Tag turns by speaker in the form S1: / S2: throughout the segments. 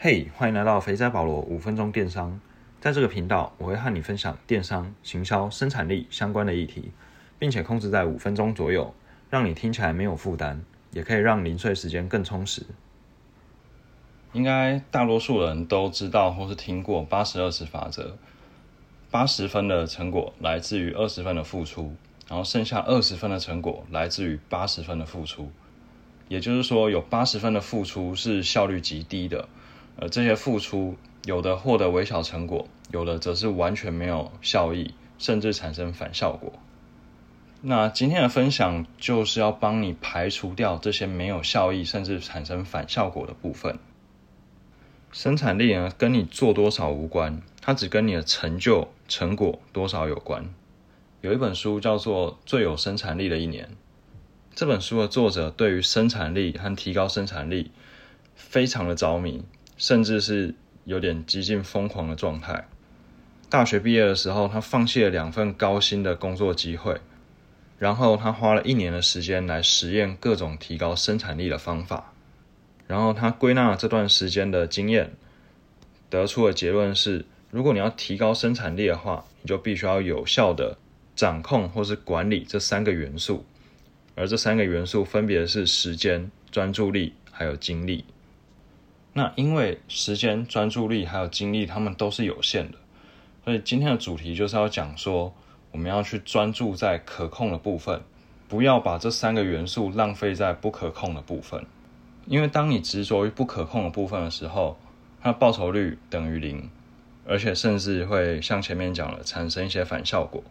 S1: 嘿，欢迎来到肥仔保罗五分钟电商。在这个频道，我会和你分享电商、行销、生产力相关的议题，并且控制在五分钟左右，让你听起来没有负担，也可以让零碎时间更充实。应该大多数人都知道或是听过八十二十法则，八十分的成果来自于二十分的付出，然后剩下二十分的成果来自于八十分的付出。也就是说，有八十分的付出是效率极低的。而这些付出，有的获得微小成果，有的则是完全没有效益，甚至产生反效果。那今天的分享就是要帮你排除掉这些没有效益，甚至产生反效果的部分。生产力呢，跟你做多少无关，它只跟你的成就、成果多少有关。有一本书叫做《最有生产力的一年》，这本书的作者对于生产力和提高生产力非常的着迷。甚至是有点接近疯狂的状态。大学毕业的时候，他放弃了两份高薪的工作机会，然后他花了一年的时间来实验各种提高生产力的方法。然后他归纳了这段时间的经验，得出的结论是：如果你要提高生产力的话，你就必须要有效的掌控或是管理这三个元素。而这三个元素分别是时间、专注力还有精力。那因为时间、专注力还有精力，他们都是有限的，所以今天的主题就是要讲说，我们要去专注在可控的部分，不要把这三个元素浪费在不可控的部分。因为当你执着于不可控的部分的时候，它报酬率等于零，而且甚至会像前面讲了，产生一些反效果。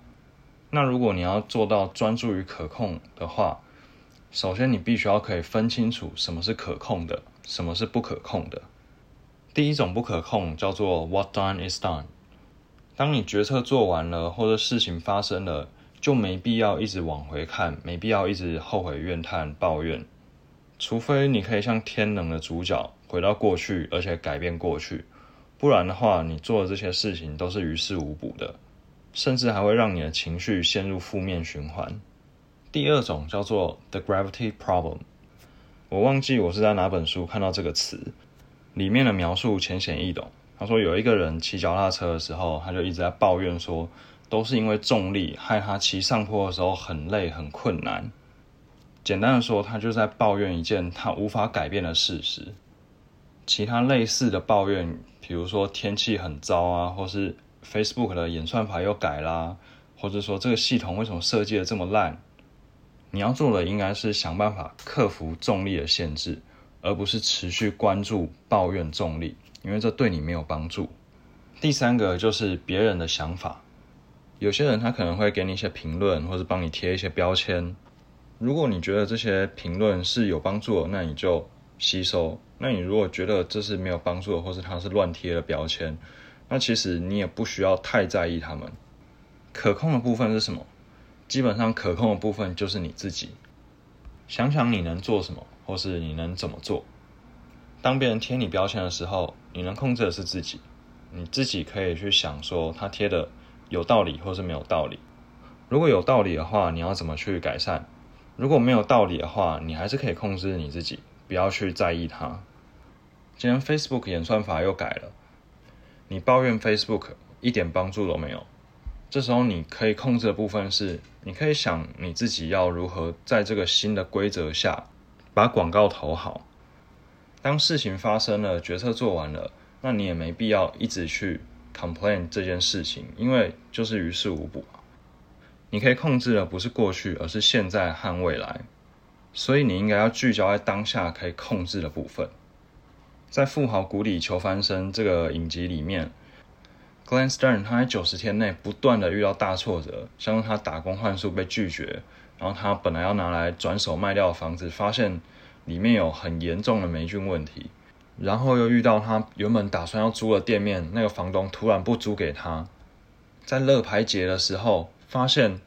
S1: 那如果你要做到专注于可控的话，首先你必须要可以分清楚什么是可控的。什么是不可控的？第一种不可控叫做 What done is done。当你决策做完了，或者事情发生了，就没必要一直往回看，没必要一直后悔、怨叹、抱怨。除非你可以像天能的主角回到过去，而且改变过去，不然的话，你做的这些事情都是于事无补的，甚至还会让你的情绪陷入负面循环。第二种叫做 The gravity problem。我忘记我是在哪本书看到这个词，里面的描述浅显易懂。他说有一个人骑脚踏车的时候，他就一直在抱怨说，都是因为重力害他骑上坡的时候很累很困难。简单的说，他就在抱怨一件他无法改变的事实。其他类似的抱怨，比如说天气很糟啊，或是 Facebook 的演算法又改啦，或者说这个系统为什么设计的这么烂。你要做的应该是想办法克服重力的限制，而不是持续关注抱怨重力，因为这对你没有帮助。第三个就是别人的想法，有些人他可能会给你一些评论，或者帮你贴一些标签。如果你觉得这些评论是有帮助的，那你就吸收；那你如果觉得这是没有帮助的，或是他是乱贴的标签，那其实你也不需要太在意他们。可控的部分是什么？基本上可控的部分就是你自己，想想你能做什么，或是你能怎么做。当别人贴你标签的时候，你能控制的是自己，你自己可以去想说他贴的有道理或是没有道理。如果有道理的话，你要怎么去改善？如果没有道理的话，你还是可以控制你自己，不要去在意它。今天 Facebook 演算法又改了，你抱怨 Facebook 一点帮助都没有。这时候你可以控制的部分是，你可以想你自己要如何在这个新的规则下把广告投好。当事情发生了，决策做完了，那你也没必要一直去 complain 这件事情，因为就是于事无补。你可以控制的不是过去，而是现在和未来。所以你应该要聚焦在当下可以控制的部分。在《富豪谷底求翻身》这个影集里面。Glenn Stern 他在九十天内不断的遇到大挫折，像他打工换宿被拒绝，然后他本来要拿来转手卖掉的房子，发现里面有很严重的霉菌问题，然后又遇到他原本打算要租的店面，那个房东突然不租给他，在乐牌节的时候，发现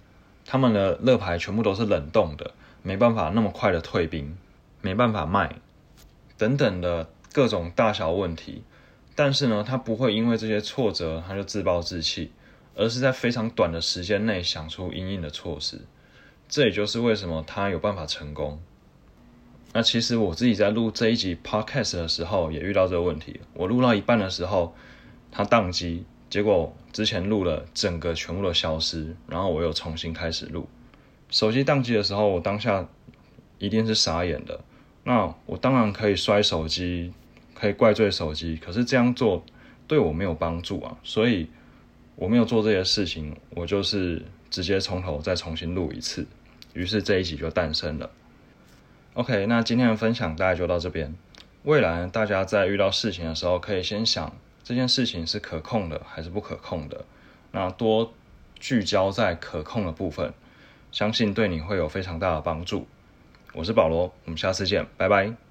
S1: 他们的乐牌全部都是冷冻的，没办法那么快的退冰，没办法卖，等等的各种大小问题。但是呢，他不会因为这些挫折他就自暴自弃，而是在非常短的时间内想出应应的措施。这也就是为什么他有办法成功。那其实我自己在录这一集 podcast 的时候也遇到这个问题，我录到一半的时候，它宕机，结果之前录了整个全部都消失，然后我又重新开始录。手机宕机的时候，我当下一定是傻眼的。那我当然可以摔手机，可以怪罪手机，可是这样做对我没有帮助啊，所以我没有做这些事情，我就是直接从头再重新录一次。于是这一集就诞生了。OK，那今天的分享大概就到这边。未来大家在遇到事情的时候，可以先想这件事情是可控的还是不可控的，那多聚焦在可控的部分，相信对你会有非常大的帮助。我是保罗，我们下次见，拜拜。